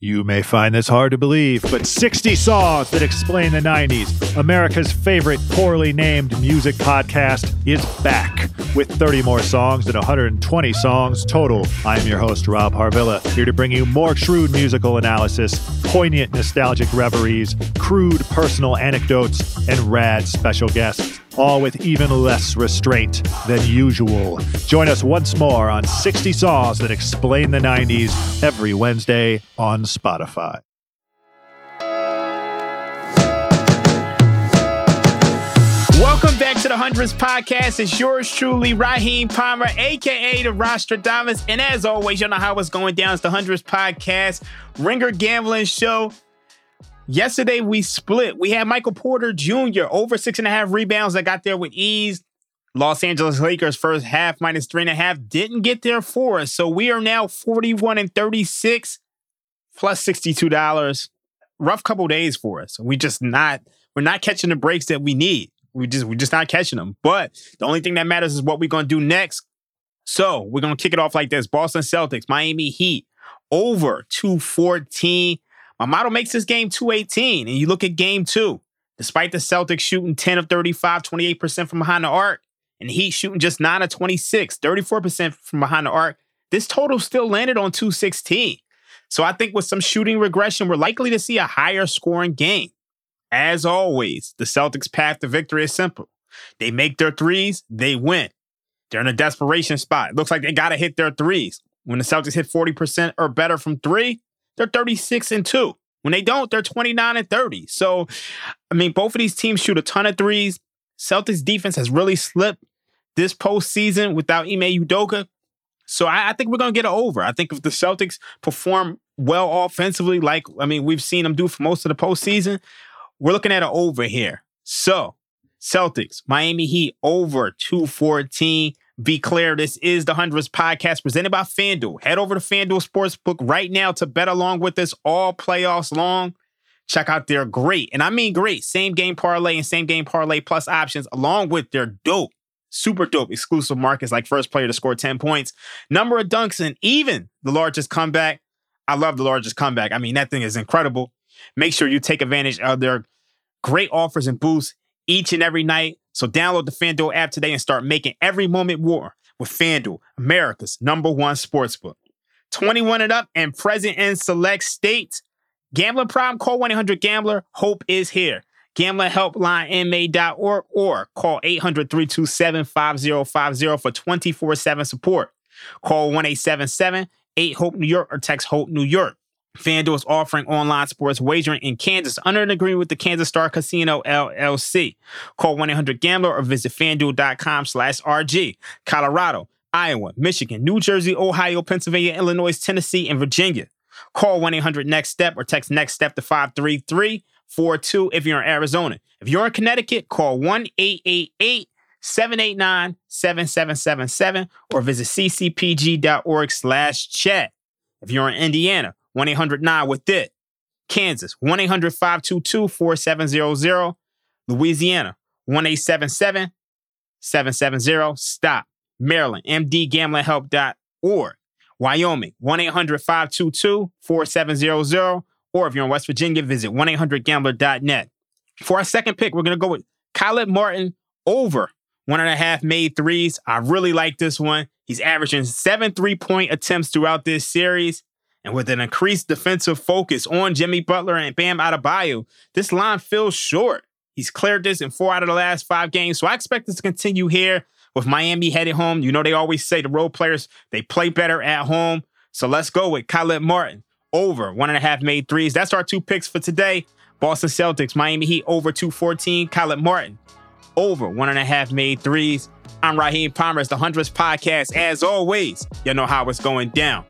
You may find this hard to believe, but 60 Songs That Explain the 90s, America's favorite poorly named music podcast, is back with 30 more songs and 120 songs total. I'm your host, Rob Harvilla, here to bring you more shrewd musical analysis, poignant nostalgic reveries, crude personal anecdotes, and rad special guests all with even less restraint than usual. Join us once more on 60 Songs That Explain the 90s every Wednesday on Spotify. To the Hundreds Podcast. It's yours truly, Raheem Palmer, aka the Rostradamus. And as always, you know how it's going down. It's the Hundreds Podcast, Ringer Gambling Show. Yesterday we split. We had Michael Porter Jr. over six and a half rebounds that got there with ease. Los Angeles Lakers first half minus three and a half didn't get there for us. So we are now 41 and 36 plus $62. Rough couple days for us. We just not, we're not catching the breaks that we need. We just, we're just not catching them. But the only thing that matters is what we're to do next. So we're to kick it off like this. Boston Celtics, Miami Heat over 214. My model makes this game 218. And you look at game two, despite the Celtics shooting 10 of 35, 28% from behind the arc, and the Heat shooting just 9 of 26, 34% from behind the arc, this total still landed on 216. So I think with some shooting regression, we're likely to see a higher scoring game. As always, the Celtics' path to victory is simple. They make their threes, they win. They're in a desperation spot. Looks like they got to hit their threes. When the Celtics hit 40% or better from three, they're 36 and 2. When they don't, they're 29 and 30. So, I mean, both of these teams shoot a ton of threes. Celtics defense has really slipped this postseason without Ime Udoka. So I, I think we're gonna get it over. I think if the Celtics perform well offensively, like I mean, we've seen them do for most of the postseason, we're looking at an over here. So Celtics, Miami Heat over 214. Be clear, this is the Hundreds podcast presented by FanDuel. Head over to FanDuel Sportsbook right now to bet along with us all playoffs long. Check out their great, and I mean great, same game parlay and same game parlay plus options, along with their dope, super dope exclusive markets like first player to score 10 points, number of dunks, and even the largest comeback. I love the largest comeback. I mean, that thing is incredible. Make sure you take advantage of their great offers and boosts each and every night. So download the FanDuel app today and start making every moment war with FanDuel, America's number one sportsbook. 21 and up and present in select states. Gambling problem, call 1-800-GAMBLER. Hope is here. GamblingHelpline.ma.org or call 800-327-5050 for 24-7 support. Call 1-877-8-HOPE-NEW YORK or text HOPE New York. FanDuel is offering online sports wagering in Kansas under an agreement with the Kansas Star Casino LLC. Call 1-800-GAMBLER or visit FanDuel.com slash RG. Colorado, Iowa, Michigan, New Jersey, Ohio, Pennsylvania, Illinois, Tennessee, and Virginia. Call 1-800-NEXT-STEP or text NEXT STEP to 53342 if you're in Arizona. If you're in Connecticut, call 1-888-789-7777 or visit ccpg.org slash chat. If you're in Indiana, 1 800 9 with it. Kansas, 1 800 522 4700. Louisiana, 1 877 770 STOP. Maryland, mdgamblinghelp.org. Wyoming, 1 800 522 4700. Or if you're in West Virginia, visit 1 800gambler.net. For our second pick, we're going to go with Caleb Martin over one and a half made threes. I really like this one. He's averaging seven three point attempts throughout this series. And with an increased defensive focus on Jimmy Butler and Bam Adebayo, this line feels short. He's cleared this in four out of the last five games. So I expect this to continue here with Miami headed home. You know, they always say the role players, they play better at home. So let's go with Caleb Martin over one and a half made threes. That's our two picks for today. Boston Celtics, Miami Heat over 214. Caleb Martin over one and a half made threes. I'm Raheem Palmer. The Hundreds Podcast. As always, you know how it's going down.